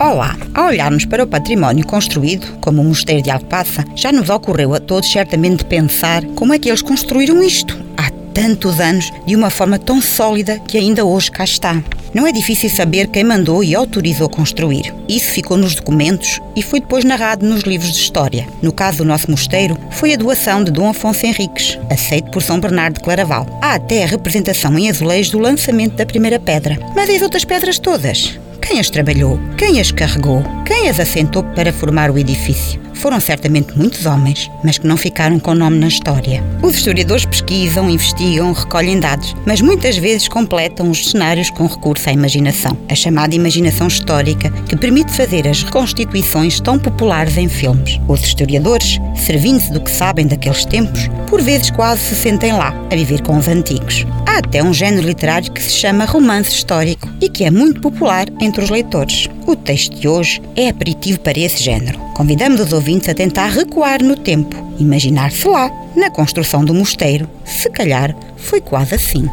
Olá! Ao olharmos para o património construído, como o Mosteiro de Alcobaça, já nos ocorreu a todos certamente pensar como é que eles construíram isto há tantos anos de uma forma tão sólida que ainda hoje cá está. Não é difícil saber quem mandou e autorizou construir. Isso ficou nos documentos e foi depois narrado nos livros de história. No caso do nosso mosteiro, foi a doação de Dom Afonso Henriques, aceito por São Bernardo de Claraval. Há até a representação em azulejos do lançamento da primeira pedra. Mas e as outras pedras todas? Quem as trabalhou? Quem as carregou? Quem as assentou para formar o edifício? Foram certamente muitos homens, mas que não ficaram com nome na história. Os historiadores pesquisam, investigam, recolhem dados, mas muitas vezes completam os cenários com recurso à imaginação, a chamada imaginação histórica, que permite fazer as reconstituições tão populares em filmes. Os historiadores, servindo-se do que sabem daqueles tempos, por vezes quase se sentem lá, a viver com os antigos. Até um género literário que se chama romance histórico e que é muito popular entre os leitores. O texto de hoje é aperitivo para esse género. Convidamos os ouvintes a tentar recuar no tempo, imaginar-se lá, na construção do mosteiro. Se calhar foi quase assim.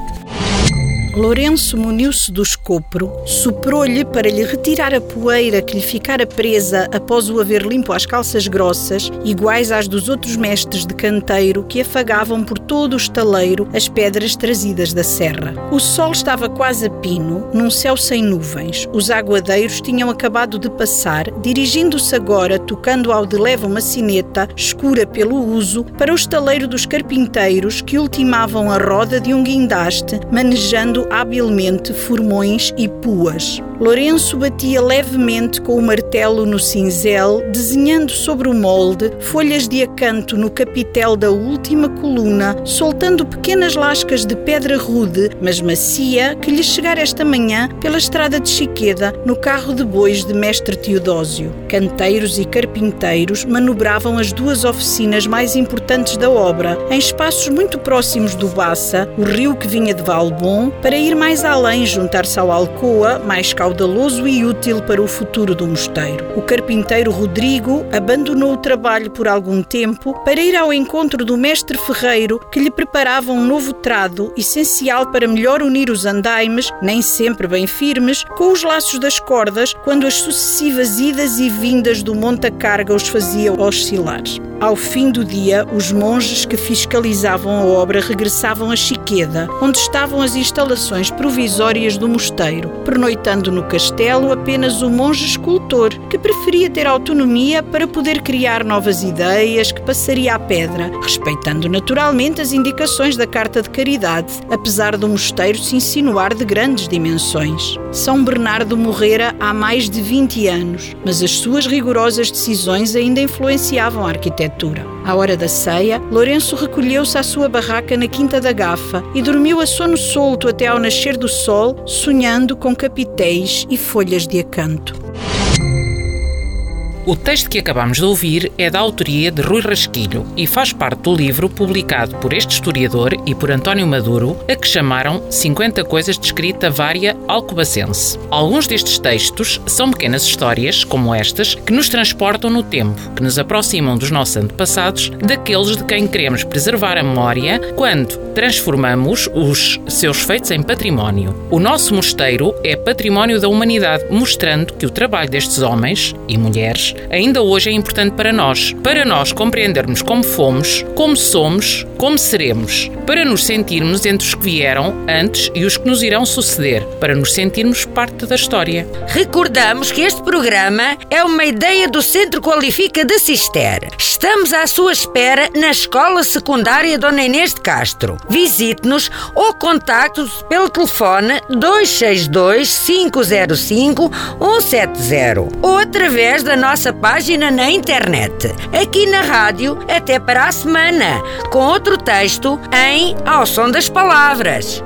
Lourenço muniu-se do escopro, soprou-lhe para lhe retirar a poeira que lhe ficara presa após o haver limpo as calças grossas, iguais às dos outros mestres de canteiro que afagavam por todo o estaleiro as pedras trazidas da serra. O sol estava quase a pino, num céu sem nuvens. Os aguadeiros tinham acabado de passar, dirigindo-se agora, tocando ao de leve uma sineta, escura pelo uso, para o estaleiro dos carpinteiros que ultimavam a roda de um guindaste, manejando habilmente formões e puas. Lourenço batia levemente com o martelo no cinzel, desenhando sobre o molde folhas de acanto no capitel da última coluna, soltando pequenas lascas de pedra rude, mas macia, que lhe chegara esta manhã pela estrada de Chiqueda, no carro de bois de mestre Teodósio. Canteiros e carpinteiros manobravam as duas oficinas mais importantes da obra, em espaços muito próximos do Bassa, o rio que vinha de Valbon, para ir mais além, juntar-se ao Alcoa, mais caudaloso e útil para o futuro do mosteiro. O carpinteiro Rodrigo abandonou o trabalho por algum tempo para ir ao encontro do mestre ferreiro que lhe preparava um novo trado, essencial para melhor unir os andaimes, nem sempre bem firmes, com os laços das cordas, quando as sucessivas idas e vindas do monta-carga os faziam oscilar. Ao fim do dia, os monges que fiscalizavam a obra regressavam a Chiqueda, onde estavam as instalações provisórias do mosteiro, pernoitando no castelo apenas o monge escultor, que preferia ter autonomia para poder criar novas ideias que passaria à pedra, respeitando naturalmente as indicações da Carta de Caridade, apesar do mosteiro se insinuar de grandes dimensões. São Bernardo morrera há mais de 20 anos, mas as suas rigorosas decisões ainda influenciavam a arquitetura. À hora da ceia, Lourenço recolheu-se à sua barraca na Quinta da Gafa e dormiu a sono solto até ao nascer do sol, sonhando com capitéis e folhas de acanto. O texto que acabamos de ouvir é da autoria de Rui Rasquilho e faz parte do livro publicado por este historiador e por António Maduro, a que chamaram 50 coisas de escrita vária alcobacense. Alguns destes textos são pequenas histórias, como estas, que nos transportam no tempo, que nos aproximam dos nossos antepassados, daqueles de quem queremos preservar a memória quando transformamos os seus feitos em património. O nosso mosteiro é património da humanidade, mostrando que o trabalho destes homens e mulheres ainda hoje é importante para nós, para nós compreendermos como fomos, como somos, como seremos, para nos sentirmos entre os que vieram antes e os que nos irão suceder, para nos sentirmos parte da história. Recordamos que este programa é uma ideia do Centro Qualifica de Cister. Estamos à sua espera na Escola Secundária Dona Inês de Castro. Visite-nos ou contacte-nos pelo telefone 262 505 170 ou através da nossa página na internet. Aqui na rádio, até para a semana, com outro texto em Ao Som das Palavras.